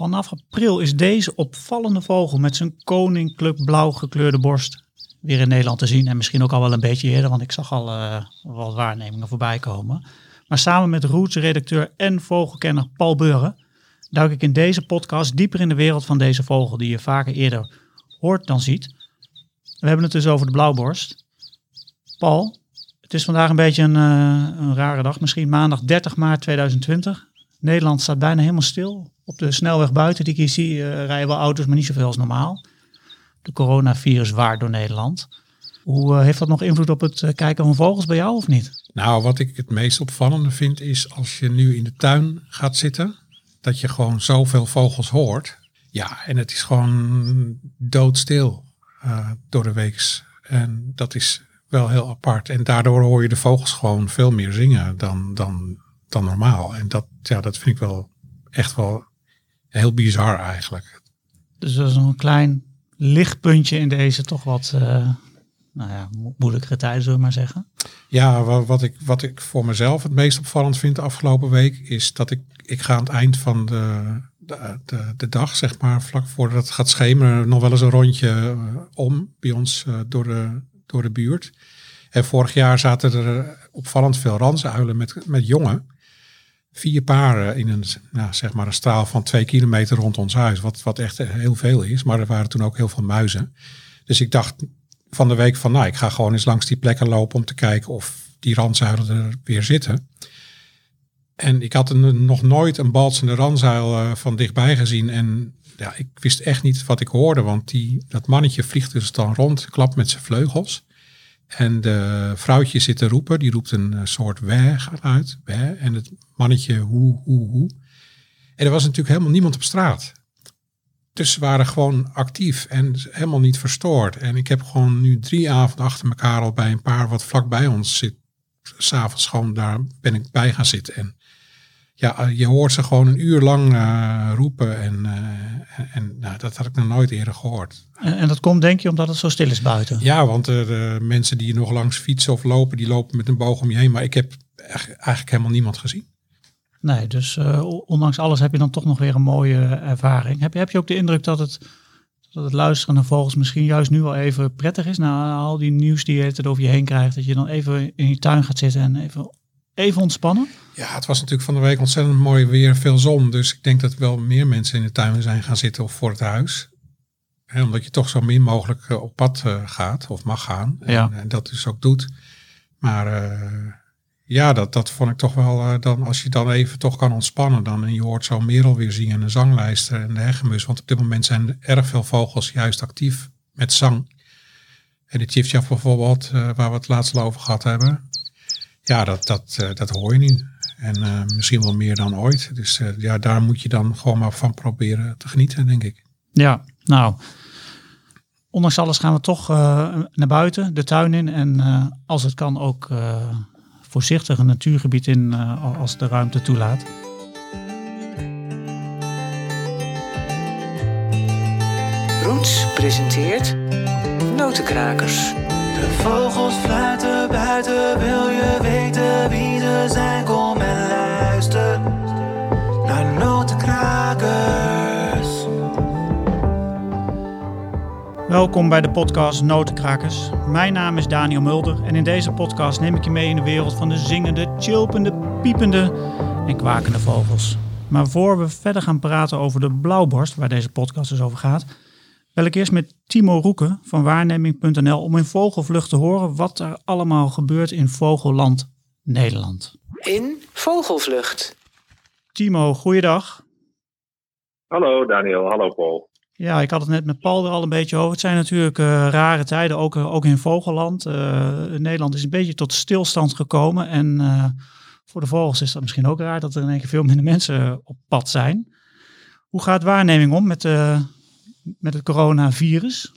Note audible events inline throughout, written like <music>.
Vanaf april is deze opvallende vogel met zijn koninklijk blauw gekleurde borst weer in Nederland te zien. En misschien ook al wel een beetje eerder, want ik zag al uh, wat waarnemingen voorbij komen. Maar samen met Roots-redacteur en vogelkenner Paul Beuren duik ik in deze podcast dieper in de wereld van deze vogel die je vaker eerder hoort dan ziet. We hebben het dus over de blauwborst. Paul, het is vandaag een beetje een, uh, een rare dag, misschien maandag 30 maart 2020. Nederland staat bijna helemaal stil. Op de snelweg buiten die ik hier zie uh, rijden wel auto's, maar niet zoveel als normaal. De coronavirus waard door Nederland. Hoe uh, heeft dat nog invloed op het kijken van vogels bij jou of niet? Nou, wat ik het meest opvallende vind is als je nu in de tuin gaat zitten, dat je gewoon zoveel vogels hoort. Ja, en het is gewoon doodstil door de weeks. En dat is wel heel apart. En daardoor hoor je de vogels gewoon veel meer zingen dan, dan, dan normaal. En dat, ja, dat vind ik wel echt wel heel bizar eigenlijk. Dus dat is een klein lichtpuntje in deze toch wat uh, nou ja, moeilijkere tijden, zullen we maar zeggen. Ja, wat ik, wat ik voor mezelf het meest opvallend vind de afgelopen week is dat ik, ik ga aan het eind van de, de, de, de dag, zeg maar, vlak voordat het gaat schemeren, nog wel eens een rondje uh, om bij ons uh, door, de, door de buurt. En vorig jaar zaten er opvallend veel ransuilen met, met jongen. Vier paren in een, nou, zeg maar een straal van twee kilometer rond ons huis. Wat, wat echt heel veel is. Maar er waren toen ook heel veel muizen. Dus ik dacht van de week van, nou, ik ga gewoon eens langs die plekken lopen om te kijken of die ranzuilen er weer zitten. En ik had nog nooit een balsende ranzuil uh, van dichtbij gezien. En ja, ik wist echt niet wat ik hoorde, want die, dat mannetje vliegt dus dan rond, klapt met zijn vleugels. En de vrouwtje zit te roepen, die roept een soort weg uit. Weh, en het mannetje hoe, hoe, hoe. En er was natuurlijk helemaal niemand op straat. Dus ze waren gewoon actief en helemaal niet verstoord. En ik heb gewoon nu drie avonden achter elkaar al bij een paar wat vlak bij ons zit. S'avonds gewoon daar ben ik bij gaan zitten. En ja, je hoort ze gewoon een uur lang uh, roepen. En, uh, en nou, dat had ik nog nooit eerder gehoord. En, en, dat komt denk je omdat het zo stil is buiten? Ja, want de mensen die nog langs fietsen of lopen, die lopen met een boog om je heen. Maar ik heb eigenlijk helemaal niemand gezien. Nee, dus ondanks alles heb je dan toch nog weer een mooie ervaring. Heb je, heb je ook de indruk dat het, dat het luisteren naar vogels misschien juist nu wel even prettig is? Na al die nieuws die je het over je heen krijgt, dat je dan even in je tuin gaat zitten en even, even ontspannen? Ja, het was natuurlijk van de week ontzettend mooi weer, veel zon. Dus ik denk dat wel meer mensen in de tuin zijn gaan zitten of voor het huis. He, omdat je toch zo min mogelijk op pad uh, gaat of mag gaan. Ja. En, en, dat dus ook doet. Maar uh, ja, dat, dat vond ik toch wel, uh, dan, als je dan even toch kan ontspannen dan en je hoort zo merel weer zingen en de zanglijster en de hegemus. Want op dit moment zijn er erg veel vogels juist actief met zang. En de tjiftjaf bijvoorbeeld, uh, waar we het laatst al over gehad hebben. Ja, dat, dat, uh, dat hoor je nu. En misschien wel meer dan ooit. Dus ja, daar moet je dan gewoon maar van proberen te genieten, denk ik. Ja, nou, ondanks alles gaan we toch naar buiten, de tuin in. En als het kan ook voorzichtig een natuurgebied in uh, als de ruimte toelaat. Roots presenteert Notenkrakers. De vogels fluiten buiten, wil je weten wie ze zijn? Kom en luister naar Notenkrakers. Welkom bij de podcast Notenkrakers. Mijn naam is Daniel Mulder en in deze podcast neem ik je mee in de wereld van de zingende, chilpende, piepende en kwakende vogels. Maar voor we verder gaan praten over de blauwborst, waar deze podcast dus over gaat, wil ik eerst met Timo Roeken van waarneming.nl om in vogelvlucht te horen wat er allemaal gebeurt in Vogelland Nederland. In Vogelvlucht. Timo, goeiedag. Hallo Daniel, hallo Paul. Ja, ik had het net met Paul er al een beetje over. Het zijn natuurlijk uh, rare tijden, ook, ook in Vogelland. Uh, Nederland is een beetje tot stilstand gekomen. En uh, voor de vogels is dat misschien ook raar dat er in één keer veel minder mensen op pad zijn. Hoe gaat waarneming om met, met het coronavirus?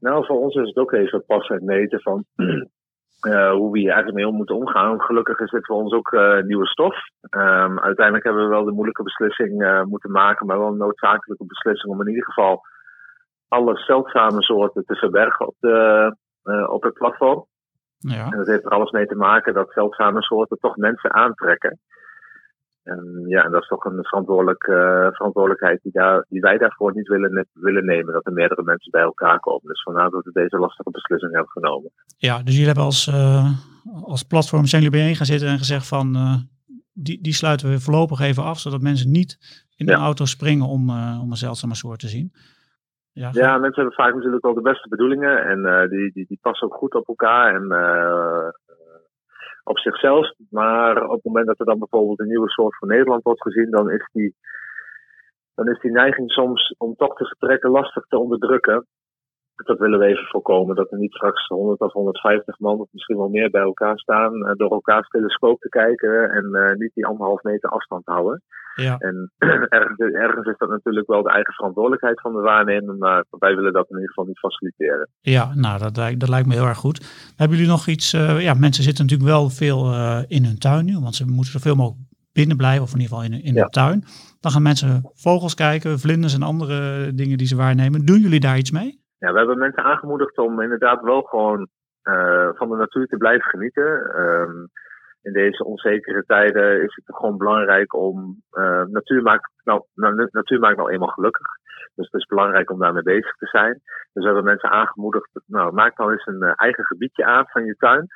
Nou, voor ons is het ook even pas het meten van uh, <clears throat> hoe we hier eigenlijk mee om moeten omgaan. Gelukkig is dit voor ons ook uh, nieuwe stof. Um, uiteindelijk hebben we wel de moeilijke beslissing uh, moeten maken, maar wel een noodzakelijke beslissing om in ieder geval alle zeldzame soorten te verbergen op, de, op het platform. Ja. En dat heeft er alles mee te maken dat zeldzame soorten toch mensen aantrekken. En ja, en dat is toch een verantwoordelijk, eh, verantwoordelijkheid die, daar, die wij daarvoor niet willen, willen nemen. Dat er meerdere mensen bij elkaar komen. Dus vandaar dat we deze lastige beslissing hebben genomen. Ja, dus jullie hebben als, eh, als platform zijn jullie bijeen gaan zitten en gezegd van eh, die, die sluiten we voorlopig even af, zodat mensen niet in de Ja. auto springen om, om een zeldzame soort te zien. Ja, Ja, mensen hebben vaak natuurlijk wel de beste bedoelingen. En die, die, die passen ook goed op elkaar. En op zichzelf. Maar op het moment dat er dan bijvoorbeeld een nieuwe soort van Nederland wordt gezien, dan is die, dan is die neiging soms om toch te vertrekken lastig te onderdrukken. Dat willen we even voorkomen. Dat er niet straks 100 of 150 man of misschien wel meer bij elkaar staan. eh, door elkaars telescoop te kijken en eh, niet die anderhalf meter afstand houden. ja, En <clears throat> ergens, ergens is dat natuurlijk wel de eigen verantwoordelijkheid van de waarnemer. Maar wij willen dat in ieder geval niet faciliteren. ja, nou dat, lijkt- dat lijkt me heel erg goed. Hebben jullie nog iets? eh, ja, mensen zitten natuurlijk wel veel in hun tuin nu, want ze moeten zoveel mogelijk binnen blijven, of in ieder geval in, in Ja. hun tuin. Dan gaan mensen vogels kijken, vlinders en andere dingen die ze waarnemen. Doen jullie daar iets mee? Ja, we hebben mensen aangemoedigd om inderdaad wel gewoon eh, van de natuur te blijven genieten. Ehm, in deze onzekere tijden is het gewoon belangrijk om. eh, natuur, maakt, nou, nou, natuur maakt nou eenmaal gelukkig. Dus het is belangrijk om daarmee bezig te zijn. Dus we hebben mensen aangemoedigd. Nou, maak nou eens een eh, eigen gebiedje aan van je tuin.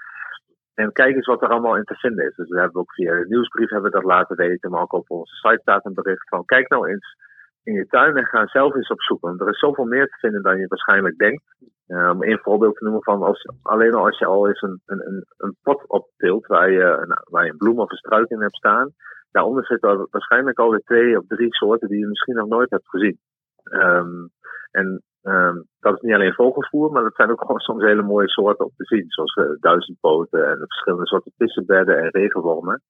En kijk eens wat er allemaal in te vinden is. Dus we hebben ook via de nieuwsbrief hebben we dat laten weten. Maar ook op onze site staat een bericht van kijk nou eens in je tuin en ga zelf eens op. Want er is zoveel meer te vinden dan je waarschijnlijk denkt. Eh, om één voorbeeld te noemen van als, alleen al als je al eens een, een, een, een pot optilt waar je, een, waar je een bloem of een struik in hebt staan. Daaronder zitten waarschijnlijk alweer twee of drie soorten die je misschien nog nooit hebt gezien. Ehm, en ehm, dat is niet alleen vogelvoer, maar dat zijn ook gewoon soms hele mooie soorten om te zien. Zoals eh, duizendpoten en verschillende soorten vissenbedden en regenwormen.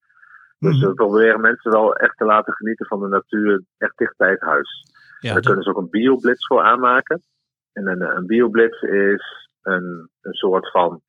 Dus Mhm. we proberen mensen wel echt te laten genieten van de natuur echt dicht bij het huis. Ja, Daar dat- kunnen ze ook een bioblitz voor aanmaken. En een, een bioblitz is een, een soort van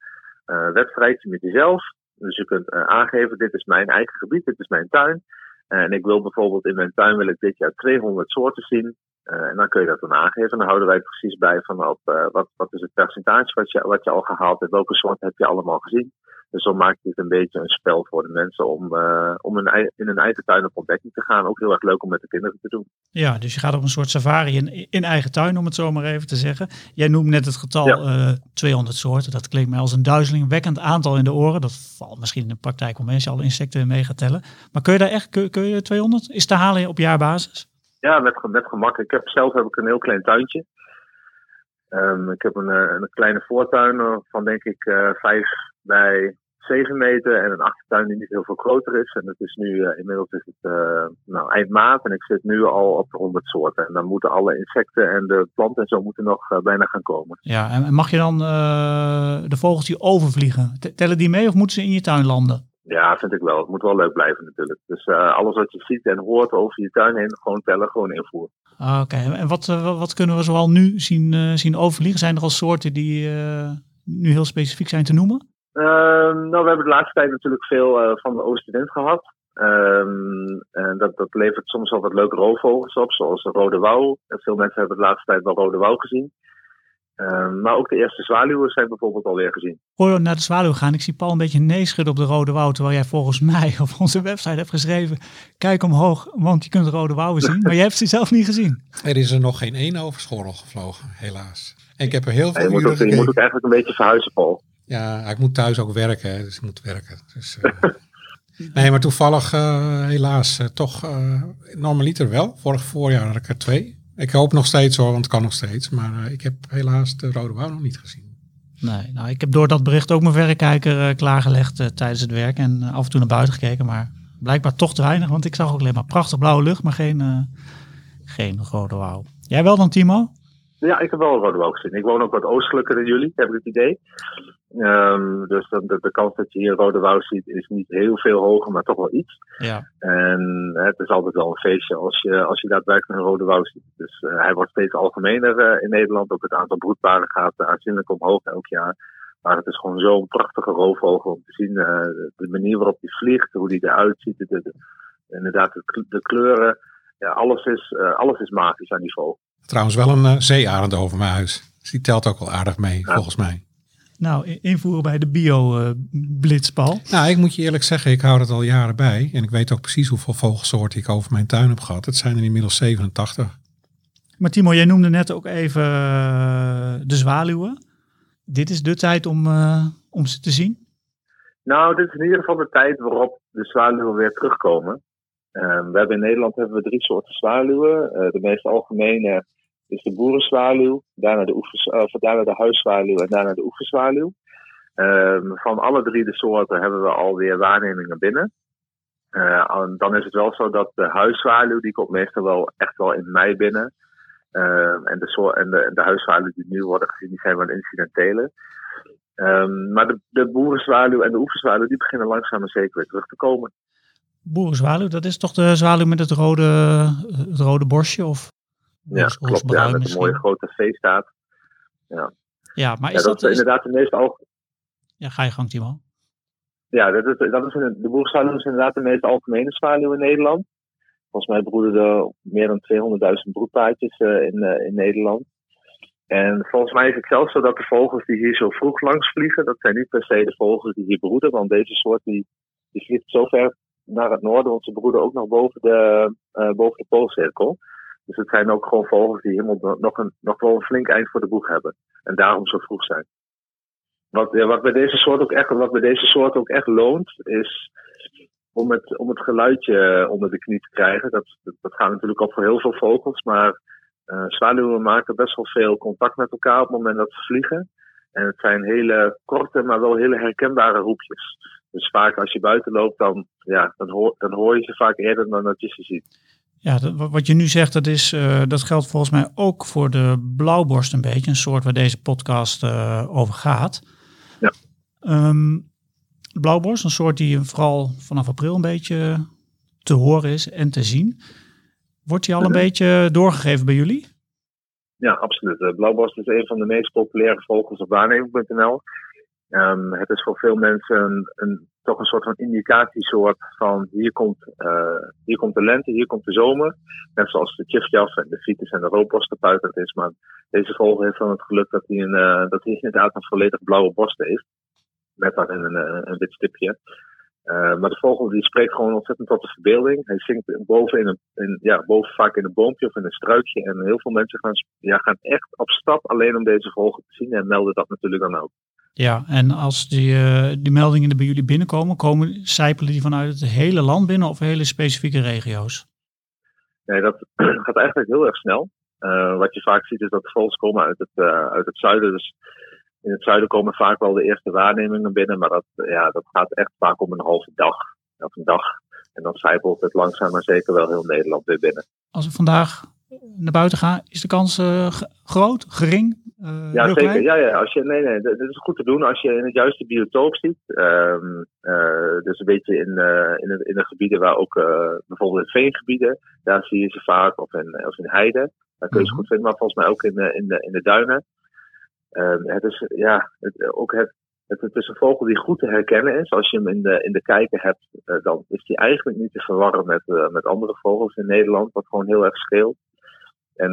eh, wedstrijdje met jezelf. Dus je kunt eh, aangeven, dit is mijn eigen gebied, dit is mijn tuin. en ik wil bijvoorbeeld in mijn tuin wil ik dit jaar 200 soorten zien. Eh, en dan kun je dat dan aangeven. En dan houden wij precies bij van op, eh, wat, wat is het percentage wat je, wat je al gehaald hebt. Welke soorten heb je allemaal gezien. Dus zo maakt het een beetje een spel voor de mensen om, eh, om een, in hun eigen tuin op ontdekking te gaan. Ook heel erg leuk om met de kinderen te doen. Ja, dus je gaat op een soort safari in, in eigen tuin, om het zo maar even te zeggen. Jij noemt net het getal Ja. eh 200 soorten. Dat klinkt mij als een duizelingwekkend aantal in de oren. Dat valt misschien in de praktijk als je alle insecten mee gaat tellen. Maar kun je daar echt, kun, kun je 200? Is te halen op jaarbasis? Ja, met, met gemak. Ik heb zelf heb ik een heel klein tuintje. Ehm, ik heb een, eh, een kleine voortuin eh, van denk ik eh 5 bij 7 meter en een achtertuin die niet heel veel groter is. En het is nu, eh, inmiddels is het eh, nou, eind maart en ik zit nu al op de 100 soorten. En dan moeten alle insecten en de planten en zo moeten nog eh, bijna gaan komen. Ja, en mag je dan de vogels die overvliegen, te- tellen die mee of moeten ze in je tuin landen? Ja, vind ik wel. Het moet wel leuk blijven natuurlijk. Dus alles wat je ziet en hoort over je tuin heen, gewoon tellen, gewoon invoeren. Oké, en wat, wat- kunnen we zoal nu zien, zien overvliegen? Zijn er al soorten die nu heel specifiek zijn te noemen? Ehm, nou, we hebben de laatste tijd natuurlijk veel eh, van de Oostenwind gehad. Ehm, en dat, dat levert soms wel wat leuke roofvogels op, zoals de rode wouw. En veel mensen hebben de laatste tijd wel rode wouw gezien. Ehm, maar ook de eerste zwaluwen zijn bijvoorbeeld alweer gezien. Voor we naar de zwaluw gaan, ik zie Paul een beetje nee schudden op de Rode Wouw, terwijl jij volgens <laughs> mij op onze website hebt geschreven, kijk omhoog, want je kunt de Rode Wouwen zien. Maar je hebt ze zelf niet gezien. Er is er nog geen één over schorrel gevlogen, helaas. En ik heb er heel Ja, veel je, moet ook, je moet ook eigenlijk een beetje verhuizen, Paul. Ja, ik moet thuis ook werken, hè, dus ik moet werken. Dus, eh, <laughs> nee, maar toevallig eh, helaas eh, toch normaliter wel. Vorig voorjaar had ik er twee. Ik hoop nog steeds hoor, want het kan nog steeds. Maar eh, ik heb helaas de Rode Wouw nog niet gezien. Nee, nou, ik heb door dat bericht ook mijn verrekijker eh, klaargelegd tijdens het werk en af en toe naar buiten gekeken, maar blijkbaar toch te weinig, want ik zag ook alleen maar prachtig blauwe lucht, maar geen, eh, geen Rode Wouw. Jij wel dan, Timo? Ja, ik heb wel een rode wouw gezien. Ik woon ook wat oostelijker dan jullie, heb ik het idee. Ehm, dus de, de, de kans dat je hier een rode wouw ziet is niet heel veel hoger, maar toch wel iets. Ja. En het is altijd wel een feestje als je, als je daadwerkelijk een rode wouw ziet. Dus eh, hij wordt steeds algemener eh, in Nederland. Ook het aantal broedparen gaat uh, aanzienlijk omhoog elk jaar. Maar het is gewoon zo'n prachtige roofvogel om te zien. eh, de manier waarop hij vliegt, hoe hij eruit ziet. De, de, inderdaad, de, de kleuren. Ja, alles, is, uh, alles is magisch aan die vogel. Trouwens wel een uh, zeearend over mijn huis. Dus die telt ook wel aardig mee, Ja. volgens mij. Nou invoeren bij de bio-blitzbal? Nou, ik moet je eerlijk zeggen, ik hou het al jaren bij. En ik weet ook precies hoeveel vogelsoorten ik over mijn tuin heb gehad. Het zijn er inmiddels 87. maar Timo, jij noemde net ook even eh, de zwaluwen. Dit is de tijd om, eh, om ze te zien. Nou, dit is in ieder geval de tijd waarop de zwaluwen weer terugkomen. Ehm, we hebben in Nederland hebben we drie soorten zwaluwen. Eh, de meest algemene is de boerenzwaluw, daarna de, of daarna de huiszwaluw en daarna de oeverzwaluw. Ehm, van alle drie de soorten hebben we alweer waarnemingen binnen. Eh, en dan is het wel zo dat de huiszwaluw, die komt meestal wel echt wel in mei binnen. Ehm, en, de en, de, de huiszwaluw die nu worden gezien, die zijn wel incidentele. Ehm, maar de, de boerenzwaluw en de oeverzwaluw, die beginnen langzaam maar zeker weer terug te komen. Boerenzwaluw, dat is toch de zwaluw met het rode, het rode borstje? Of Ja, klopt. Ja, met een misschien? mooie grote V-staat. Ja, maar Ja, is dat, dat... is is- inderdaad de meest al, Ja, ga je gang, Timo. Ja, dat is, dat is een, de boerenzwaluw is inderdaad de meest algemene zwaluw in Nederland. Volgens mij broeden er meer dan 200.000 broedpaardjes eh, in, eh, in Nederland. En volgens mij is het zelfs zo dat de vogels die hier zo vroeg langs vliegen, dat zijn niet per se de vogels die hier broeden, want deze soort die, die vliegt zo ver naar het noorden, want ze broeden ook nog boven de, eh, boven de poolcirkel. Dus het zijn ook gewoon vogels die helemaal nog, een, nog wel een flink eind voor de boeg hebben. En daarom zo vroeg zijn. Wat, wat, bij deze soort ook echt, wat bij deze soort ook echt loont, is om het, om het geluidje onder de knie te krijgen. Dat, dat, gaat natuurlijk al voor heel veel vogels, maar eh zwaluwen maken best wel veel contact met elkaar op het moment dat ze vliegen. En het zijn hele korte, maar wel hele herkenbare roepjes. Dus vaak als je buiten loopt, dan, ja, dan, hoor, dan hoor je ze vaak eerder dan dat je ze ziet. Ja, dat, wat- je nu zegt, dat, is, eh, dat geldt volgens mij ook voor de blauwborst een beetje. Een soort waar deze podcast eh, over gaat. Ja. Ehm, blauwborst, een soort die vooral vanaf april een beetje te horen is en te zien. Wordt die al een beetje doorgegeven bij jullie? Ja, absoluut. De blauwborst is een van de meest populaire vogels op waarneming.nl. Ehm, het is voor veel mensen een, een, toch een soort van indicatiesoort van hier komt, eh, hier komt de lente, hier komt de zomer. Net zoals de tjiftjaf en de fiets en de roodborst gepuiterd is. Maar deze vogel heeft dan het geluk dat hij, een, eh, dat hij inderdaad een volledig blauwe borst heeft. Met daarin een, eh, een wit stipje. Maar de vogel die spreekt gewoon ontzettend tot de verbeelding. Hij zingt boven, in een, in, ja, boven vaak in een boompje of in een struikje. En heel veel mensen gaan, ja, gaan echt op stap alleen om deze vogel te zien en melden dat natuurlijk dan ook. Ja, en als die, eh, die meldingen er bij jullie binnenkomen, komen, zijpelen die vanuit het hele land binnen of hele specifieke regio's? Nee, dat <clears throat> gaat eigenlijk heel erg snel. Eh, wat je vaak ziet is dat de vogels komen uit het, eh, uit het zuiden. Dus in het zuiden komen vaak wel de eerste waarnemingen binnen. Maar dat, ja, dat gaat echt vaak om een halve dag. Of een dag. En dan zijpelt het langzaam maar zeker wel heel Nederland weer binnen. Als we vandaag naar buiten gaan, is de kans eh, groot, gering? eh, Ja, zeker. Ja, ja. Als je, nee, nee, dit is goed te doen als je in het juiste biotoop ziet. Ehm, eh, dus een beetje in, in, de, in de gebieden waar ook bijvoorbeeld in veengebieden, daar zie je ze vaak, of in, of in heide. Daar kun je ze Mhm. goed vinden, maar volgens mij ook in, de- in, de, in de duinen. Ehm, het is, ja, het, ook het, het, het is een vogel die goed te herkennen is. Als je hem in de, in de kijker hebt, dan is die eigenlijk niet te verwarren met, met andere vogels in Nederland, wat gewoon heel erg scheelt. En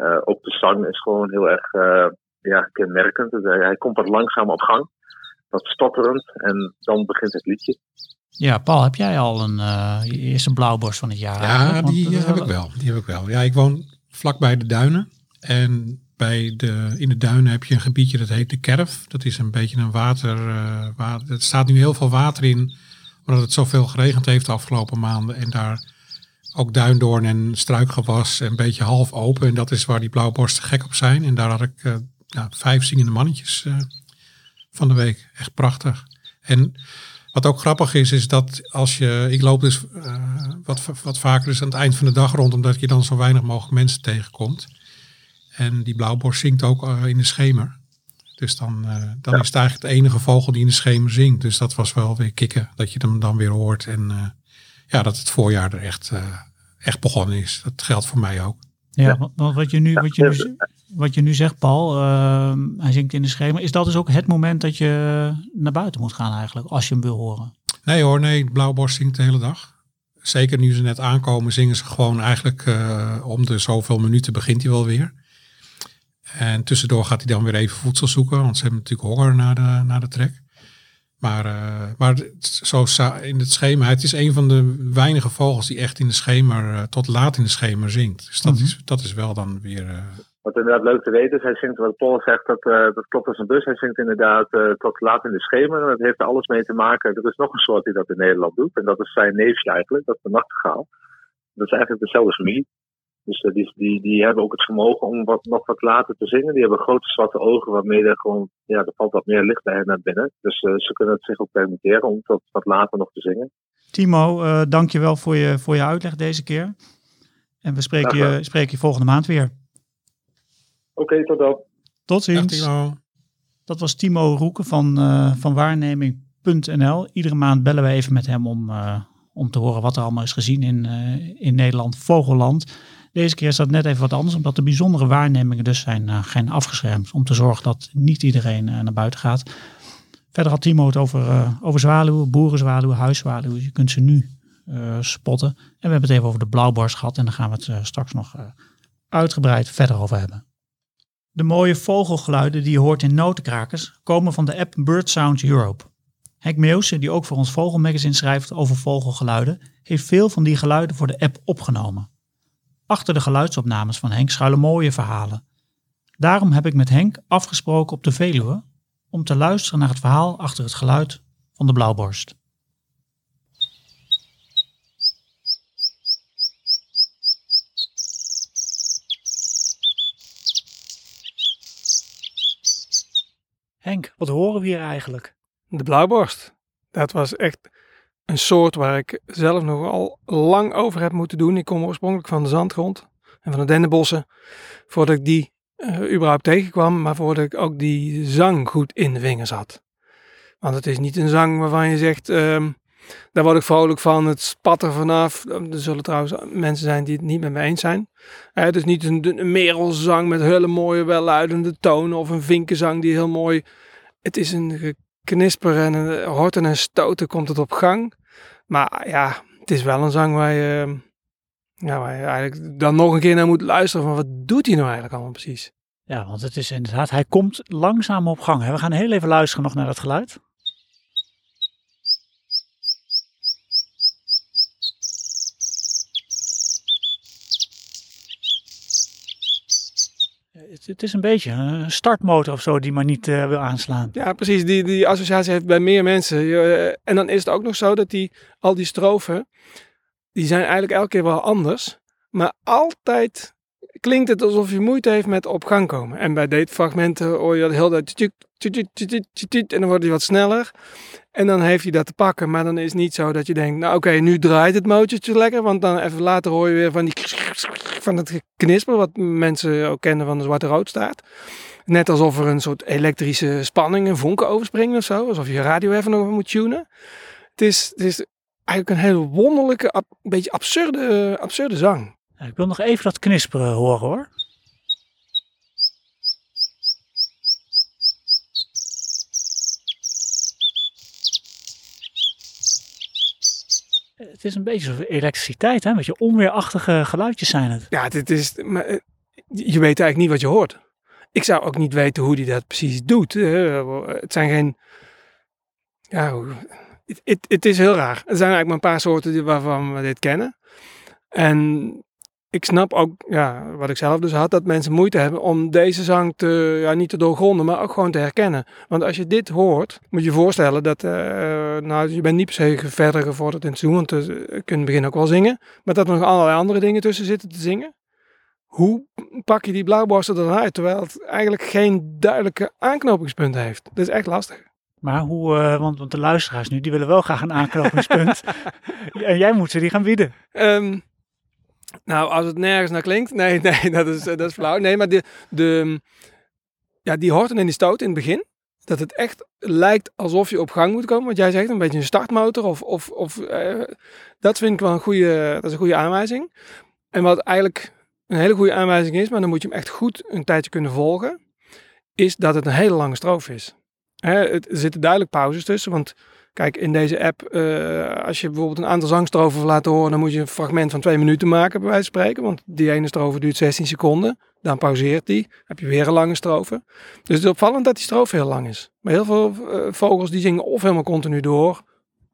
eh, ook de zang is gewoon heel erg eh, ja, kenmerkend. Dus, hij komt wat langzaam op gang, wat stotterend, en dan begint het liedje. Ja, Paul, heb jij al een eh, eerste blauwborst van het jaar? Ja? Want die heb ik wel. Die heb ik wel. Ja, ik woon vlakbij de duinen. En bij de, in de duinen heb je een gebiedje dat heet de Kerf. Dat is een beetje een water, eh water. Er staat nu heel veel water in, omdat het zoveel geregend heeft de afgelopen maanden. En daar ook duindoorn en struikgewas een beetje half open. En dat is waar die blauwborsten gek op zijn. En daar had ik eh, ja, vijf zingende mannetjes eh, van de week. Echt prachtig. En wat ook grappig is, is dat als je. Ik loop dus eh, wat, wat vaker dus aan het eind van de dag rond, omdat je dan zo weinig mogelijk mensen tegenkomt. En die blauwborst zingt ook in de schemer. Dus dan, dan Ja. is het eigenlijk de enige vogel die in de schemer zingt. Dus dat was wel weer kicken, dat je hem dan weer hoort. En ja, dat het voorjaar er echt, eh, echt begonnen is. Dat geldt voor mij ook. Ja, want- wat je nu, wat je nu, wat je nu zegt, Paul, ehm, hij zingt in de schema. Is dat dus ook het moment dat je naar buiten moet gaan eigenlijk, als je hem wil horen? Nee hoor, nee, blauwborst zingt de hele dag. Zeker nu ze net aankomen, zingen ze gewoon eigenlijk eh, om de zoveel minuten begint hij wel weer. En tussendoor gaat hij dan weer even voedsel zoeken, want ze hebben natuurlijk honger na de, na de trek. Maar, uh, maar zo in het schema, het is een van de weinige vogels die echt in de schemer, uh, tot laat in de schemer zingt. Dus dat, mm -hmm. is, dat is wel dan weer... Uh... Wat inderdaad leuk te weten is, hij zingt, wat Paul zegt, dat, dat klopt als een bus. Hij zingt inderdaad tot laat in de schemer. En dat heeft er alles mee te maken. Er is nog een soort die dat in Nederland doet. En dat is zijn neefje eigenlijk, dat is de nachtegaal. Dat is eigenlijk dezelfde familie. Dus uh, die, die, die hebben ook het vermogen om wat, nog wat later te zingen. Die hebben grote zwarte ogen waarmee er gewoon, ja, er valt wat meer licht bij hen naar binnen. Dus uh, ze kunnen het zich ook permitteren om tot wat later nog te zingen. Timo, uh, dank je wel voor je, voor je uitleg deze keer. En we spreken, je, spreken je volgende maand weer. Oké, okay, tot dan. Tot ziens. Dag, Dat was Timo Roeken van, van waarneming.nl. Iedere maand bellen we even met hem om, om te horen wat er allemaal is gezien in, in Nederland, Vogelland. Deze keer is dat net even wat anders, omdat de bijzondere waarnemingen dus zijn, uh, zijn afgeschermd. Om te zorgen dat niet iedereen uh, naar buiten gaat. Verder had Timo het over, uh, over zwaluwen, boerenzwaluwen, huiszwaluwen. Je kunt ze nu spotten. En we hebben het even over de blauwborst gehad. En daar gaan we het straks nog uitgebreid verder over hebben. De mooie vogelgeluiden die je hoort in notenkrakers komen van de app Bird Sound Europe. Henk Meeuwse, die ook voor ons Vogelmagazine schrijft over vogelgeluiden, heeft veel van die geluiden voor de app opgenomen. Achter de geluidsopnames van Henk schuilen mooie verhalen. Daarom heb ik met Henk afgesproken op de Veluwe om te luisteren naar het verhaal achter het geluid van de blauwborst. Henk, wat horen we hier eigenlijk? De blauwborst. Dat was echt een soort waar ik zelf nogal lang over heb moeten doen. Ik kom oorspronkelijk van de zandgrond en van de dennenbossen. Voordat ik die uh, überhaupt tegenkwam, maar voordat ik ook die zang goed in de vingers had. Want het is niet een zang waarvan je zegt, um, daar word ik vrolijk van, het spat er vanaf. Er zullen trouwens mensen zijn die het niet met me eens zijn. Uh, het is niet een, merelzang met hele mooie, welluidende tonen of een vinkenzang die heel mooi... Het is een geknisper en een horten en stoten komt het op gang. Maar ja, het is wel een zang waar je, ja, waar je eigenlijk dan nog een keer naar moet luisteren van wat doet hij nou eigenlijk allemaal precies. Ja, want het is inderdaad, hij komt langzaam op gang. We gaan heel even luisteren nog naar dat geluid. Het is een beetje een startmotor of zo die maar niet uh, wil aanslaan. Ja, precies. Die, die associatie heeft bij meer mensen. Uh, en dan is het ook nog zo dat die, al die strofen, die zijn eigenlijk elke keer wel anders. Maar altijd klinkt het alsof je moeite heeft met op gang komen. En bij dit fragmenten hoor je dat heel dat en dan wordt hij wat sneller. En dan heeft hij dat te pakken. Maar dan is het niet zo dat je denkt, nou oké, nu draait het motortje lekker. Want dan even later hoor je weer van die van het knisper, wat mensen ook kennen van de zwarte roodstaart. Net alsof er een soort elektrische spanning, een vonken overspringen of zo. Alsof je radio even nog moet tunen. Het is, het is eigenlijk een hele wonderlijke, een beetje absurde, absurde zang. Ik wil nog even dat knisperen horen hoor. Het is een beetje elektriciteit, hè? Een beetje onweerachtige geluidjes zijn het. Ja, dit is, maar, eh, je weet eigenlijk niet wat je hoort. Ik zou ook niet weten hoe hij dat precies doet. Het zijn geen. Ja, het, het is heel raar. Er zijn eigenlijk maar een paar soorten waarvan we dit kennen. En ik snap ook, ja, wat ik zelf dus had, dat mensen moeite hebben om deze zang te, ja, niet te doorgronden, maar ook gewoon te herkennen. Want als je dit hoort, moet je je voorstellen dat, uh, nou, je bent niet per se verder gevorderd in het zingen, want je kunt begin ook wel zingen, maar dat er nog allerlei andere dingen tussen zitten te zingen. Hoe pak je die blauwborsten dan uit, terwijl het eigenlijk geen duidelijke aanknopingspunt heeft? Dat is echt lastig. Maar hoe, uh, want, want de luisteraars nu, die willen wel graag een aanknopingspunt. <laughs> en jij moet ze die gaan bieden. Um, nou, als het nergens naar klinkt. <laughs> Nee, nee, dat is, dat is flauw. Nee, maar de, de, ja, die horten en die stoot in het begin. Dat het echt lijkt alsof je op gang moet komen. Wat jij zegt, een beetje een startmotor. Of, of, of uh, dat vind ik wel een goede, dat is een goede aanwijzing. En wat eigenlijk een hele goede aanwijzing is, maar dan moet je hem echt goed een tijdje kunnen volgen. Is dat het een hele lange stroof is. Hè, het, er zitten duidelijk pauzes tussen, want Kijk, in deze app, eh, als je bijvoorbeeld een aantal zangstrofen wil laten horen, dan moet je een fragment van twee minuten maken, bij wijze van spreken. Want die ene strofe duurt 16 seconden. Dan pauzeert die. Heb je weer een lange strofe. Dus het is opvallend dat die strofe heel lang is. Maar heel veel eh, vogels die zingen of helemaal continu door,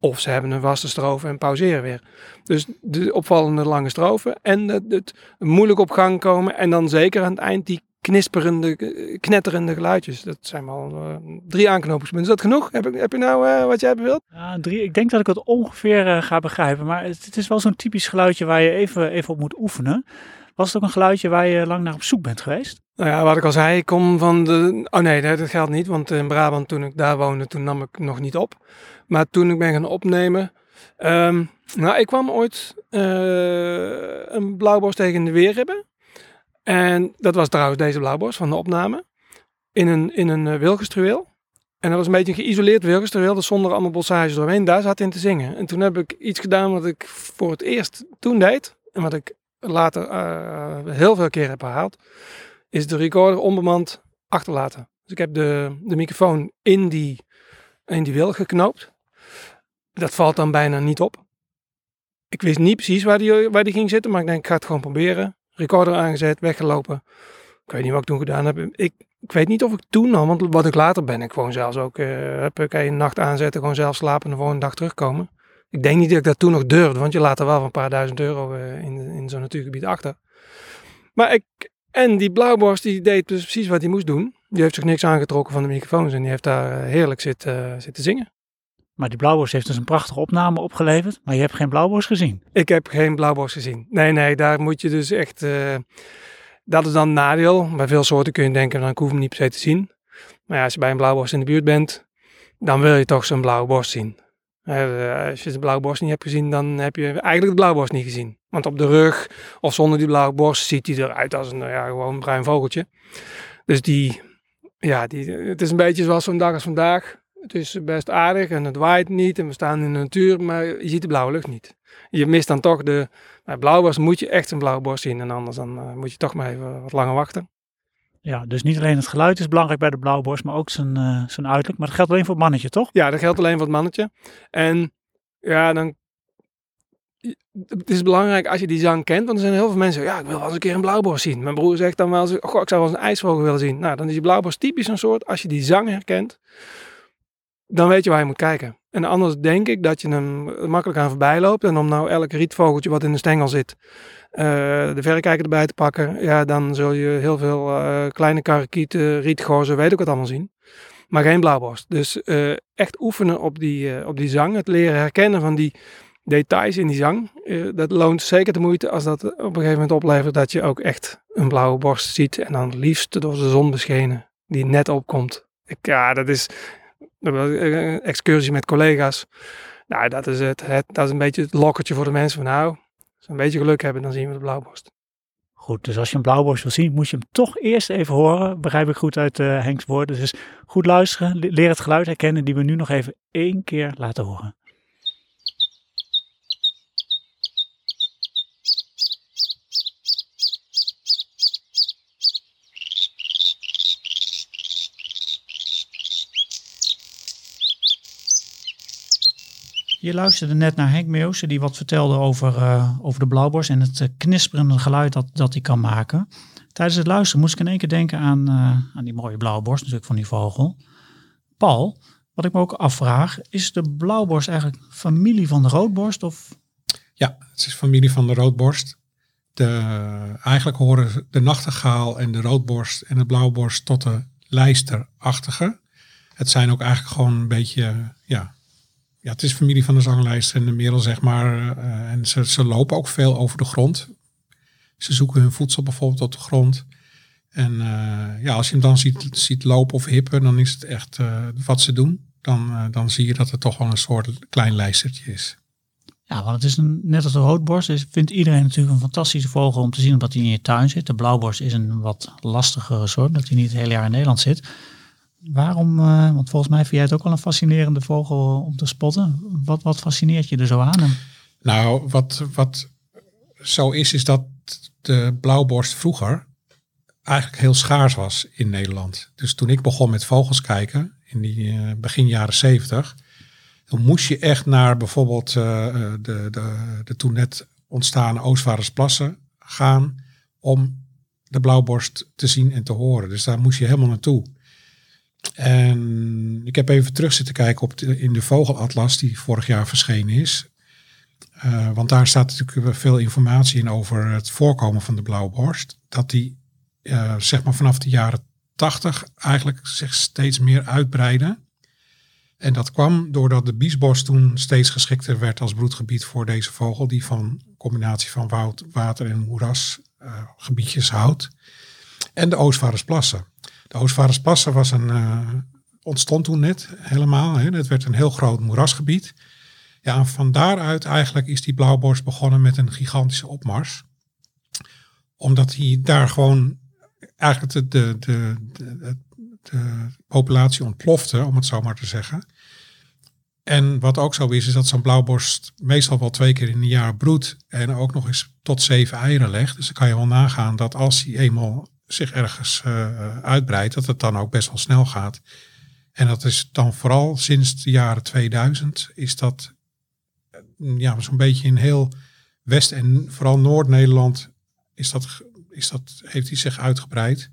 of ze hebben een vaste strofe en pauzeren weer. Dus de opvallende lange strofe en het, het moeilijk op gang komen. En dan zeker aan het eind die knisperende, eh, knetterende geluidjes. Dat zijn wel eh, drie aanknopingspunten. Is dat genoeg? Heb, ik, heb je nou eh, wat jij wilt? Ja, drie, ik denk dat ik het ongeveer ga begrijpen. Maar het, het is wel zo'n typisch geluidje waar je even, even op moet oefenen. Was het ook een geluidje waar je lang naar op zoek bent geweest? Nou ja, wat ik al zei, ik kom van de... Oh nee, dat geldt niet, want in Brabant toen ik daar woonde, toen nam ik nog niet op. Maar toen ik ben gaan opnemen... ehm, nou, ik kwam ooit een blauwborst tegen in de weerribben. En dat was trouwens deze blauwborst van de opname. In een, in een eh, wilgestruweel. En dat was een beetje een geïsoleerd wilgestruweel, dus zonder allemaal bossages doorheen. Daar zat in te zingen. En toen heb ik iets gedaan wat ik voor het eerst toen deed. En wat ik later eh, heel veel keer heb herhaald. Is de recorder onbemand achterlaten. Dus ik heb de, de microfoon in die, in die wil geknoopt. Dat valt dan bijna niet op. Ik wist niet precies waar die, waar die ging zitten, maar ik denk ik ga het gewoon proberen. Recorder aangezet, weggelopen. Ik weet niet wat ik toen gedaan heb. Ik, weet niet of ik toen al, want wat ik later ben ik gewoon zelfs ook, uh, heb ik een nacht aanzetten, gewoon zelf slapen en de volgende dag terugkomen. Ik denk niet dat ik dat toen nog durfde, want je laat er wel een paar duizend euro eh, in, in zo'n natuurgebied achter. Maar ik, en die blauwborst die deed dus precies wat hij moest doen. Die heeft zich niks aangetrokken van de microfoons en die heeft daar eh, heerlijk zitten, zitten zingen. Maar die blauwborst heeft dus een prachtige opname opgeleverd. Maar je hebt geen blauwborst gezien. Ik heb geen blauwborst gezien. Nee, nee, daar moet je dus echt. eh, dat is dan een nadeel. Bij veel soorten kun je denken, dan hoef hem niet per se te zien. Maar ja, als je bij een blauwborst in de buurt bent, dan wil je toch zo'n blauwe borst zien. Eh, als je de blauwe borst niet hebt gezien, dan heb je eigenlijk de blauwborst niet gezien. Want op de rug of zonder die blauwe borst ziet hij eruit als een nou ja, gewoon bruin vogeltje. Dus die, ja, die, het is een beetje zoals zo'n dag als vandaag. Het is best aardig en het waait niet en we staan in de natuur, maar je ziet de blauwe lucht niet. Je mist dan toch de bij blauwborst moet je echt een blauwborst zien en anders dan eh, moet je toch maar even wat langer wachten. Ja, dus niet alleen het geluid is belangrijk bij de blauwborst, maar ook zijn, eh, zijn uiterlijk. Maar dat geldt alleen voor het mannetje, toch? Ja, dat geldt alleen voor het mannetje. En ja, dan het is belangrijk als je die zang kent, want er zijn heel veel mensen, ja, ik wil wel eens een keer een blauwborst zien. Mijn broer zegt dan wel eens, goh, ik zou wel eens een ijsvogel willen zien. Nou, dan is die blauwborst typisch een soort, als je die zang herkent, dan weet je waar je moet kijken. En anders denk ik dat je hem makkelijk aan voorbij loopt. En om nou elk rietvogeltje wat in de stengel zit, eh, de verrekijker erbij te pakken, ja, dan zul je heel veel eh, kleine karakieten, rietgozen, weet ik wat allemaal zien. Maar geen blauwborst. Dus eh, echt oefenen op die, op die zang, het leren herkennen van die details in die zang. dat loont zeker de moeite als dat op een gegeven moment oplevert dat je ook echt een blauwe borst ziet. En dan liefst door de zon beschenen, die net opkomt. Ik, ja, dat is excursie met collega's. Nou, dat is, het, het, dat is een beetje het lokkertje voor de mensen. Van nou, als we een beetje geluk hebben, dan zien we de blauwborst. Goed, dus als je een blauwborst wil zien, moet je hem toch eerst even horen. Begrijp ik goed uit uh, Henks woorden. Dus goed luisteren, le- leer het geluid herkennen die we nu nog even één keer laten horen. Je luisterde net naar Henk Meeuwse die wat vertelde over, uh, over de blauwborst en het uh, knisperende geluid dat, dat hij kan maken. Tijdens het luisteren moest ik in één keer denken aan, uh, aan die mooie blauwborst natuurlijk van die vogel. Paul, wat ik me ook afvraag, is de blauwborst eigenlijk familie van de roodborst? Of? Ja, het is familie van de roodborst. De, eigenlijk horen de nachtegaal en de roodborst en de blauwborst tot de lijsterachtige. Het zijn ook eigenlijk gewoon een beetje, ja, ja, het is familie van de zanglijst en de merel, zeg maar. Uh, en ze, ze lopen ook veel over de grond. Ze zoeken hun voedsel bijvoorbeeld op de grond. En uh, ja, als je hem dan ziet, ziet lopen of hippen, dan is het echt uh, wat ze doen. Dan, dan zie je dat het toch wel een soort klein lijstertje is. Ja, want het is een, net als de roodborst. Dus vindt iedereen natuurlijk een fantastische vogel om te zien omdat hij in je tuin zit. De blauwborst is een wat lastigere soort, dat hij niet het hele jaar in Nederland zit. Waarom, uh, want volgens mij vind jij het ook wel een fascinerende vogel om te spotten. Wat, wat fascineert je er zo aan? Nou, wat, wat zo is, is dat de blauwborst vroeger eigenlijk heel schaars was in Nederland. Dus toen ik begon met vogels kijken, in die uh, begin jaren zeventig, Dan moest je echt naar bijvoorbeeld eh, eh, de, de, de toen net ontstane Oostvaardersplassen gaan om de blauwborst te zien en te horen. Dus daar moest je helemaal naartoe. En ik heb even terug zitten kijken op in de vogelatlas die vorig jaar verschenen is. Eh, want daar staat natuurlijk veel informatie in over het voorkomen van de blauwborst. Dat die uh, zeg maar vanaf de jaren 80 eigenlijk zich steeds meer uitbreiden. En dat kwam doordat de biesbos toen steeds geschikter werd als broedgebied voor deze vogel, die van combinatie van woud, water en moerasgebiedjes uh, houdt. En de Oostvaardersplassen. De Oostvaardersplassen was een, uh, ontstond toen net helemaal. Hè. Het werd een heel groot moerasgebied. Ja, van daaruit eigenlijk is die blauwborst begonnen met een gigantische opmars. Omdat hij daar gewoon eigenlijk de, de, de, de, de populatie ontplofte, om het zo maar te zeggen. En wat ook zo is, is dat zo'n blauwborst meestal wel twee keer in een jaar broedt en ook nog eens tot zeven eieren legt. Dus dan kan je wel nagaan dat als hij eenmaal zich ergens uh, uitbreidt, dat het dan ook best wel snel gaat. En dat is dan vooral sinds de jaren 2000 is dat ja, zo'n beetje in heel West- en vooral Noord-Nederland is dat, is dat, heeft hij zich uitgebreid.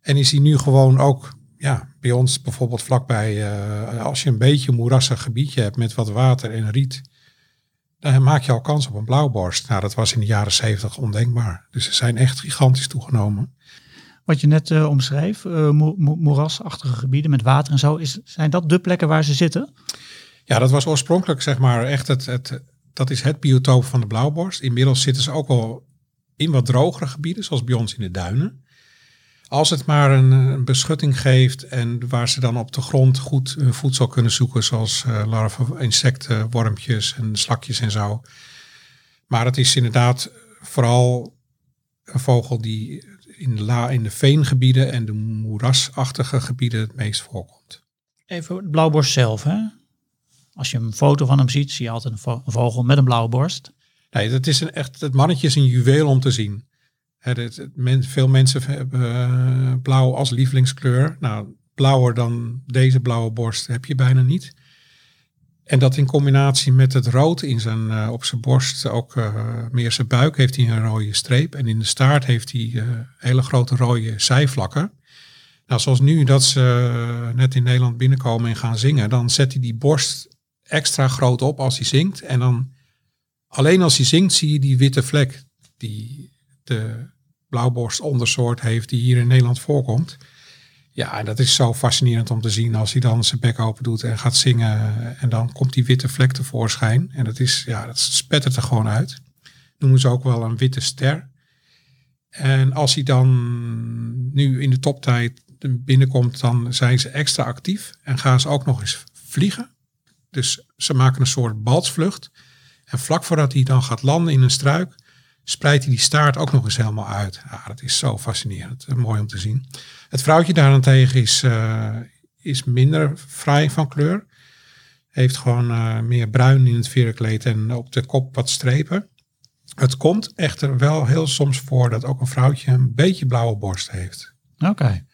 En is hij nu gewoon ook ja, bij ons bijvoorbeeld vlakbij, uh, als je een beetje een moerassig gebiedje hebt met wat water en riet, dan maak je al kans op een blauwborst. Nou, dat was in de jaren zeventig ondenkbaar. Dus ze zijn echt gigantisch toegenomen. Wat je net uh, omschreef, uh, mo moerasachtige gebieden met water en zo, is, zijn dat de plekken waar ze zitten? Ja, dat was oorspronkelijk zeg maar echt het, het, dat is het biotoop van de blauwborst. Inmiddels zitten ze ook wel in wat drogere gebieden, zoals bij ons in de duinen. Als het maar een, een beschutting geeft en waar ze dan op de grond goed hun voedsel kunnen zoeken, zoals uh, larven, insecten, wormpjes en slakjes en zo. Maar het is inderdaad vooral een vogel die in de, la, in de veengebieden en de moerasachtige gebieden het meest voorkomt. Even blauwborst zelf, hè? Als je een foto van hem ziet, zie je altijd een, vo een vogel met een blauwe borst. Nee, dat is een echt, het mannetje is een juweel om te zien. Het, veel mensen hebben uh, blauw als lievelingskleur. Nou, blauwer dan deze blauwe borst heb je bijna niet. En dat in combinatie met het rood in zijn, uh, op zijn borst, ook uh, meer zijn buik, heeft hij een rode streep. En in de staart heeft hij hele grote rode zijvlakken. Nou, zoals nu dat ze net in Nederland binnenkomen en gaan zingen, dan zet hij die borst extra groot op als hij zingt. En dan alleen als hij zingt zie je die witte vlek die de blauwborst ondersoort heeft die hier in Nederland voorkomt. Ja, en dat is zo fascinerend om te zien als hij dan zijn bek open doet en gaat zingen. En dan komt die witte vlek tevoorschijn. En dat is, ja, dat spettert er gewoon uit. Noemen ze ook wel een witte ster. En als hij dan nu in de toptijd binnenkomt, dan zijn ze extra actief en gaan ze ook nog eens vliegen. Dus ze maken een soort balsvlucht. En vlak voordat hij dan gaat landen in een struik, spreidt hij die staart ook nog eens helemaal uit. Ja, dat is zo fascinerend. Mooi om te zien. Het vrouwtje daarentegen is, uh, is minder fraai van kleur. Heeft gewoon uh, meer bruin in het verenkleed en op de kop wat strepen. Het komt echter wel heel soms voor dat ook een vrouwtje een beetje blauwe borst heeft. Oké. Okay.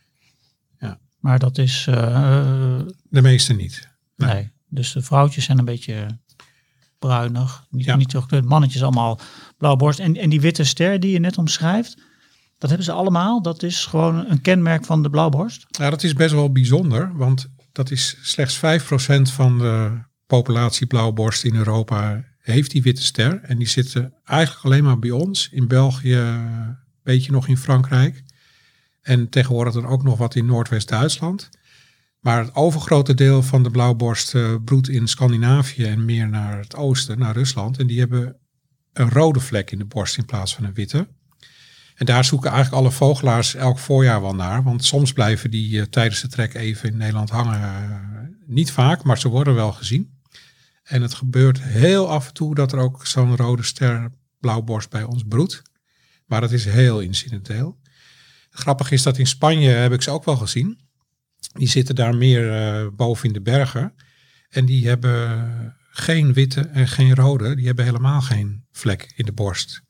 Ja. Maar dat is... Uh, de meeste niet. Nee. nee. Dus de vrouwtjes zijn een beetje bruinig. Niet, ja. niet. Mannetjes allemaal blauwe borst. En, en die witte ster die je net omschrijft, dat hebben ze allemaal. Dat is gewoon een kenmerk van de blauwborst. Ja, dat is best wel bijzonder. Want dat is slechts 5% van de populatie blauwborst in Europa heeft die witte ster. En die zitten eigenlijk alleen maar bij ons. In België, een beetje nog in Frankrijk. En tegenwoordig dan ook nog wat in Noordwest-Duitsland. Maar het overgrote deel van de blauwborst uh, broedt in Scandinavië en meer naar het oosten, naar Rusland. En die hebben een rode vlek in de borst in plaats van een witte. En daar zoeken eigenlijk alle vogelaars elk voorjaar wel naar. Want soms blijven die uh, tijdens de trek even in Nederland hangen. Uh, niet vaak, maar ze worden wel gezien. En het gebeurt heel af en toe dat er ook zo'n rode ster blauwborst bij ons broedt. Maar dat is heel incidenteel. Grappig is dat in Spanje heb ik ze ook wel gezien. Die zitten daar meer uh, boven in de bergen. En die hebben geen witte en geen rode. Die hebben helemaal geen vlek in de borst.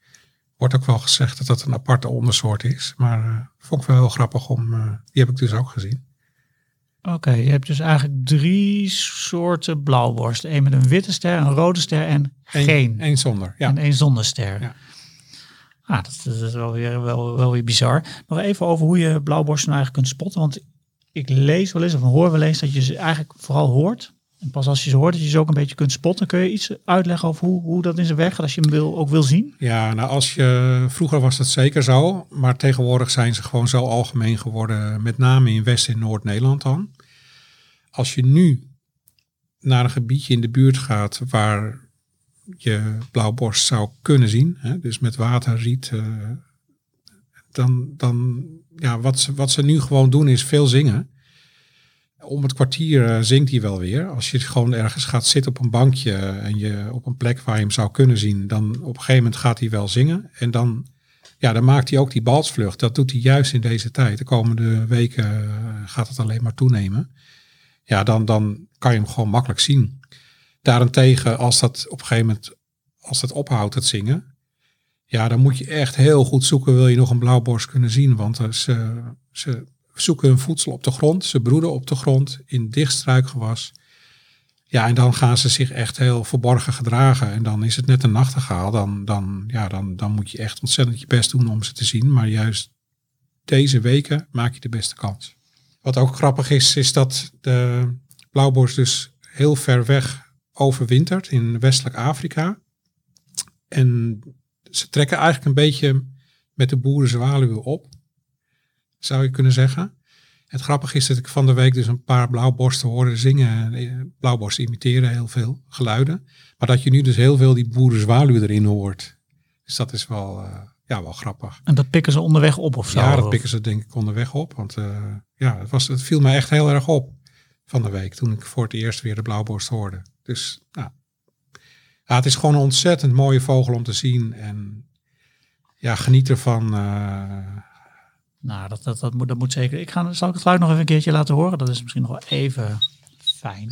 Wordt ook wel gezegd dat dat een aparte ondersoort is. Maar uh, vond ik wel heel grappig om. Uh, die heb ik dus ook gezien. Oké, je hebt dus eigenlijk drie soorten blauwborst. Eén met een witte ster, een rode ster en Eén- geen. één zonder. Ja. En één zonder ster. Ja. Ah, dat, dat is wel weer, wel, wel weer bizar. Nog even over hoe je blauwborsten nou eigenlijk kunt spotten. Want ik lees wel eens of hoor wel eens dat je ze eigenlijk vooral hoort. En pas als je ze hoort dat je ze ook een beetje kunt spotten. Kun je iets uitleggen over hoe, hoe dat in zijn werk gaat als je hem wil, ook wil zien? Ja, nou als je, vroeger was dat zeker zo, maar tegenwoordig zijn ze gewoon zo algemeen geworden, met name in West- en Noord-Nederland dan. Als je nu naar een gebiedje in de buurt gaat waar je blauwborst zou kunnen zien, hè, dus met waterriet, eh, dan, dan ja, wat ze, wat ze nu gewoon doen is veel zingen. Om het kwartier eh, zingt hij wel weer. Als je gewoon ergens gaat zitten op een bankje en je op een plek waar je hem zou kunnen zien, dan op een gegeven moment gaat hij wel zingen. En dan, ja, dan maakt hij ook die balsvlucht. Dat doet hij juist in deze tijd. De komende weken eh, gaat het alleen maar toenemen. Ja, dan, dan kan je hem gewoon makkelijk zien. Daarentegen, als dat op een gegeven moment, als dat ophoudt, het zingen, ja, dan moet je echt heel goed zoeken, wil je nog een blauwborst kunnen zien. Want eh, ze, ze zoeken hun voedsel op de grond, ze broeden op de grond in dicht struikgewas. Ja, en dan gaan ze zich echt heel verborgen gedragen. En dan is het net een nachtegaal. Dan, dan, ja, dan, dan moet je echt ontzettend je best doen om ze te zien. Maar juist deze weken maak je de beste kans. Wat ook grappig is, is dat de blauwborst dus heel ver weg overwintert in westelijk Afrika. En ze trekken eigenlijk een beetje met de boerenzwaluwen op, zou je kunnen zeggen. Het grappige is dat ik van de week dus een paar blauwborsten hoorde zingen. Eh, Blauwborsten imiteren heel veel geluiden. Maar dat je nu dus heel veel die boerenzwaluwen erin hoort. Dus dat is wel, eh, ja, wel grappig. En dat pikken ze onderweg op of zo? Ja, dat pikken ze denk ik onderweg op. Want eh, ja, het, was, het viel mij echt heel erg op van de week. Toen ik voor het eerst weer de blauwborst hoorde. Dus nou, ja, het is gewoon een ontzettend mooie vogel om te zien. En ja, geniet ervan. Nou, dat, dat, dat, moet, dat moet zeker. Ik ga, zal ik het geluid nog even een keertje laten horen? Dat is misschien nog wel even fijn.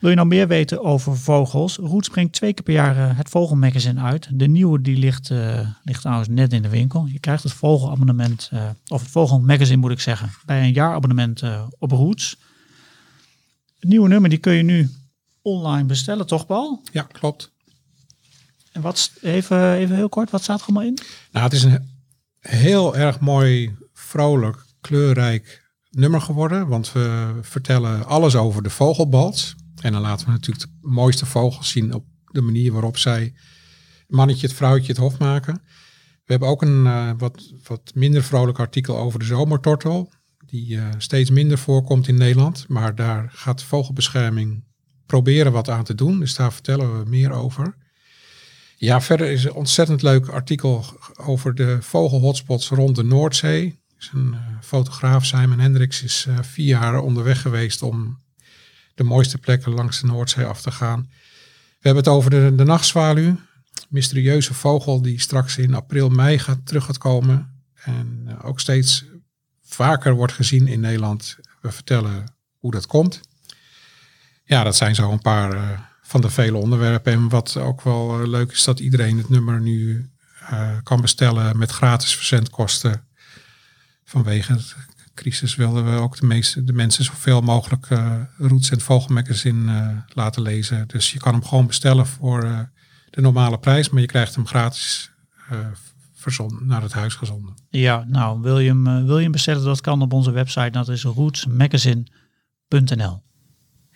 Wil je nou meer weten over vogels? Roots brengt twee keer per jaar eh, het Vogelmagazine uit. De nieuwe die ligt, eh, ligt trouwens net in de winkel. Je krijgt het Vogelabonnement, eh, of het Vogelmagazine moet ik zeggen, bij een jaarabonnement op Roots. Het nieuwe nummer die kun je nu online bestellen, toch Paul? ja, klopt. En wat, even, even heel kort, wat staat er allemaal in? Nou, het is een heel erg mooi, vrolijk, kleurrijk nummer geworden. Want we vertellen alles over de vogelbals. En dan laten we natuurlijk de mooiste vogels zien op de manier waarop zij het mannetje, het vrouwtje, het hof maken. We hebben ook een eh, wat, wat minder vrolijk artikel over de zomertortel. Die eh, steeds minder voorkomt in Nederland. Maar daar gaat vogelbescherming proberen wat aan te doen. Dus daar vertellen we meer over. Ja, verder is een ontzettend leuk artikel over de vogelhotspots rond de Noordzee. Een eh, fotograaf, Simon Hendricks, is eh, vier jaar onderweg geweest om de mooiste plekken langs de Noordzee af te gaan. We hebben het over de, de nachtzwaluw, mysterieuze vogel die straks in april, mei gaat, terug gaat komen. En eh, ook steeds vaker wordt gezien in Nederland. We vertellen hoe dat komt. Ja, dat zijn zo een paar eh, van de vele onderwerpen. En wat ook wel eh, leuk is, dat iedereen het nummer nu eh, kan bestellen met gratis verzendkosten. Vanwege de crisis wilden we ook de, meeste, de mensen zoveel mogelijk eh Roots en Vogelmagazine eh laten lezen. Dus je kan hem gewoon bestellen voor de normale prijs, maar je krijgt hem gratis verzonden, naar het huis gezonden. Ja, nou, wil je hem, wil je hem bestellen? Dat kan op onze website. Dat is rootsmagazine.nl.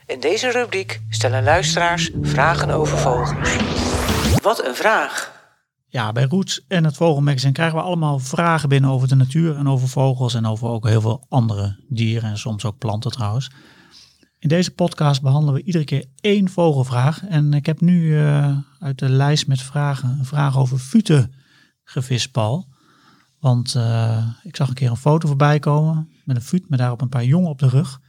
In deze rubriek stellen luisteraars vragen over vogels. Wat een vraag! Ja, bij Roots en het Vogelmagazine krijgen we allemaal vragen binnen over de natuur en over vogels en over ook heel veel andere dieren en soms ook planten trouwens. In deze podcast behandelen we iedere keer één vogelvraag. En ik heb nu eh, uit de lijst met vragen een vraag over futen gevist, Paul. Want eh, ik zag een keer een foto voorbij komen met een fut met daarop een paar jongen op de rug.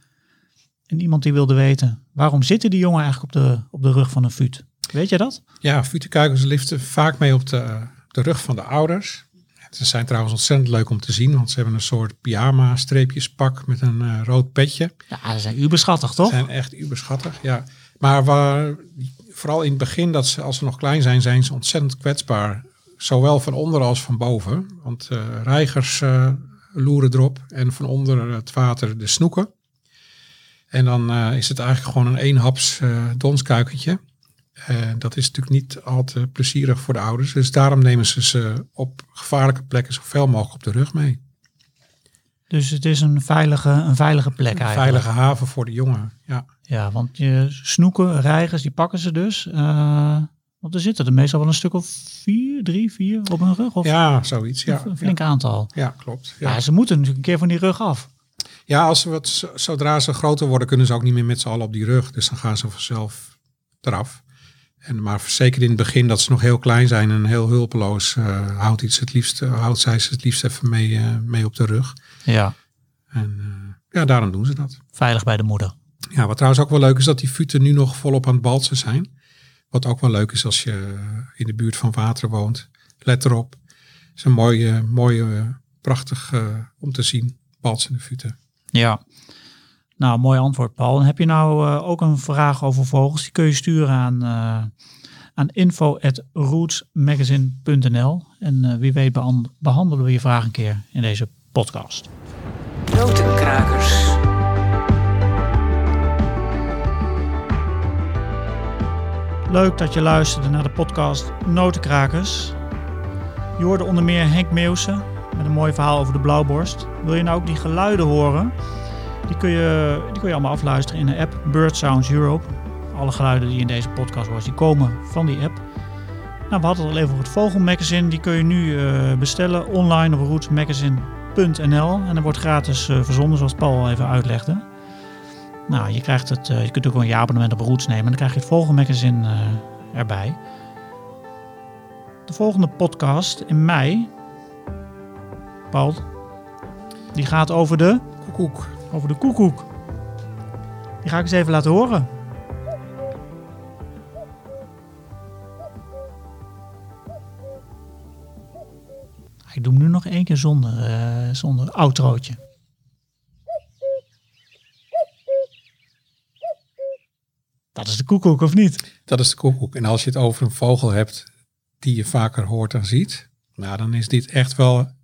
En iemand die wilde weten, waarom zitten die jongen eigenlijk op de, op de rug van een fut? Weet je dat? Ja, futenkuikens liften vaak mee op de, de rug van de ouders. Ze zijn trouwens ontzettend leuk om te zien, want ze hebben een soort pyjama-streepjespak met een eh, rood petje. Ja, ze zijn uberschattig, toch? zijn echt uberschattig, ja. Maar waar, vooral in het begin, dat ze, als ze nog klein zijn, zijn ze ontzettend kwetsbaar. Zowel van onder als van boven. Want eh reigers eh, loeren erop en van onder het water de snoeken. En dan eh, is het eigenlijk gewoon een eenhaps eh donskuikentje. En dat is natuurlijk niet al te plezierig voor de ouders. Dus daarom nemen ze ze op gevaarlijke plekken zoveel mogelijk op de rug mee. Dus het is een veilige, een veilige plek Een eigenlijk. veilige haven voor de jongen. Ja. Ja, want je snoeken, reigers, die pakken ze dus. eh, want er zitten er meestal wel een stuk of vier, drie, vier op hun rug. Of ja, zoiets. Ja, een flink aantal. ja. ja klopt. Ja. Ja. ze moeten natuurlijk een keer van die rug af. Ja, als ze wat, zodra ze groter worden, kunnen ze ook niet meer met z'n allen op die rug. Dus dan gaan ze vanzelf eraf. En, maar zeker in het begin dat ze nog heel klein zijn en heel hulpeloos, eh, houdt, iets het liefst, eh, houdt zij ze het liefst even mee, eh, mee op de rug. Ja, En ja, daarom doen ze dat. veilig bij de moeder. Ja, wat trouwens ook wel leuk is dat die futen nu nog volop aan het balsen zijn. Wat ook wel leuk is als je in de buurt van water woont. Let erop. Het is een mooie, mooie prachtig om te zien, balsende futen. Ja. Nou, mooi antwoord, Paul. En heb je nou eh, ook een vraag over vogels? Die kun je sturen aan, eh aan info.rootsmagazine.nl. En eh, wie weet behan- behandelen we je vraag een keer in deze podcast. Notenkrakers. Leuk dat je luisterde naar de podcast Notenkrakers. Je hoorde onder meer Henk Meeuwsen mooi verhaal over de blauwborst. Wil je nou ook die geluiden horen? Die kun je, die kun je allemaal afluisteren in de app Bird Sounds Europe. Alle geluiden die in deze podcast hoort, die komen van die app. Nou, we hadden het al even over het Vogelmagazine. Die kun je nu eh, bestellen online op rootsmagazine.nl. En dat wordt gratis eh, verzonden, zoals Paul al even uitlegde. Nou, je krijgt het, eh, je kunt ook een jaarabonnement op Roots nemen. En dan krijg je het Vogelmagazine erbij. De volgende podcast in mei, Paul, die gaat over de, Koekoek. over de koekoek. Die ga ik eens even laten horen. Ik doe hem nu nog één keer zonder, eh, zonder outrootje. Dat is de koekoek, of niet? Dat is de koekoek. En als je het over een vogel hebt die je vaker hoort en ziet, nou dan is dit echt wel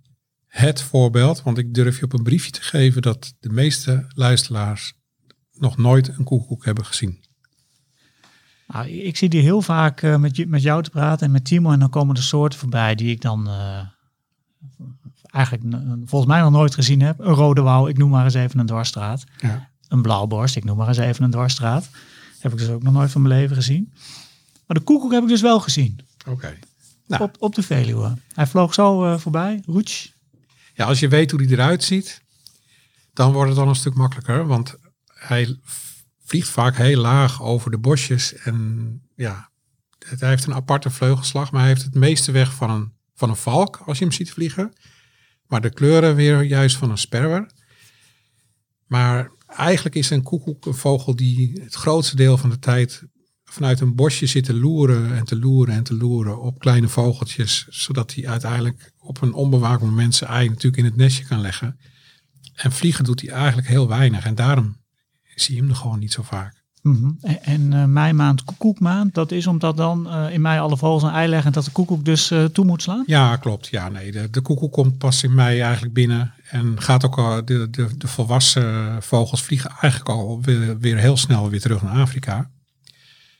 het voorbeeld. Want ik durf je op een briefje te geven dat de meeste luisteraars nog nooit een koekoek hebben gezien. Nou, ik zie die heel vaak eh, met, met jou te praten en met Timo. En dan komen er soorten voorbij die ik dan eh, eigenlijk volgens mij nog nooit gezien heb. Een rode wouw, ik noem maar eens even een dwarsstraat. Ja. Een blauwborst, ik noem maar eens even een dwarsstraat. Heb ik dus ook nog nooit van mijn leven gezien. Maar de koekoek heb ik dus wel gezien. Oké. Nou. Op, op de Veluwe. Hij vloog zo eh, voorbij. Roets. Ja, als je weet hoe die eruit ziet, dan wordt het dan een stuk makkelijker. Want hij vliegt vaak heel laag over de bosjes. En ja, het- hij heeft een aparte vleugelslag, maar hij heeft het meeste weg van een, van een valk als je hem ziet vliegen. Maar de kleuren weer juist van een sperwer. Maar eigenlijk is een koekoek een vogel die het grootste deel van de tijd vanuit een bosje zit te loeren en te loeren en te loeren op kleine vogeltjes. Zodat hij uiteindelijk op een onbewaakt moment zijn ei natuurlijk in het nestje kan leggen. En vliegen doet hij eigenlijk heel weinig. En daarom zie je hem er gewoon niet zo vaak. Mhm. En, en eh, maand koekoekmaand. Dat is omdat dan eh, in mei alle vogels een ei leggen. En dat de koekoek dus eh, toe moet slaan. Ja, klopt. Ja, nee, de, de koekoek komt pas in mei eigenlijk binnen. En gaat ook al, de, de, de volwassen vogels vliegen eigenlijk al weer, weer heel snel weer terug naar Afrika.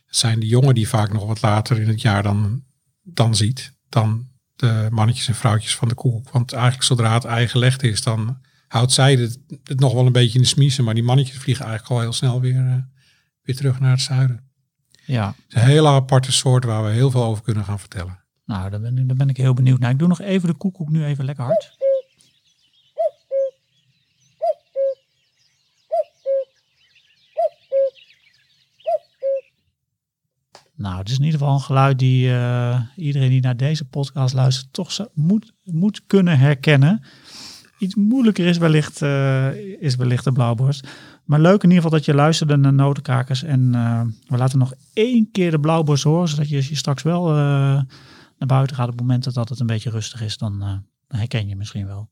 Het zijn de jongen die vaak nog wat later in het jaar dan, dan ziet. Dan de mannetjes en vrouwtjes van de koekoek. Want eigenlijk zodra het ei gelegd is, dan houdt zij het, het nog wel een beetje in de smiezen. Maar die mannetjes vliegen eigenlijk al heel snel weer, eh, weer terug naar het zuiden. Ja. Het is een hele aparte soort waar we heel veel over kunnen gaan vertellen. Nou, daar ben, ik- daar ben ik heel benieuwd naar. Ik doe nog even de koekoek nu even lekker hard. Nou, het is in ieder geval een geluid die eh, iedereen die naar deze podcast luistert toch moet, moet kunnen herkennen. Iets moeilijker is wellicht, eh, is wellicht de blauwborst. Maar leuk in ieder geval dat je luisterde naar notenkakers. En eh, we laten nog één keer de blauwborst horen, zodat je, je straks wel naar buiten gaat op momenten dat het een beetje rustig is, dan herken je misschien wel.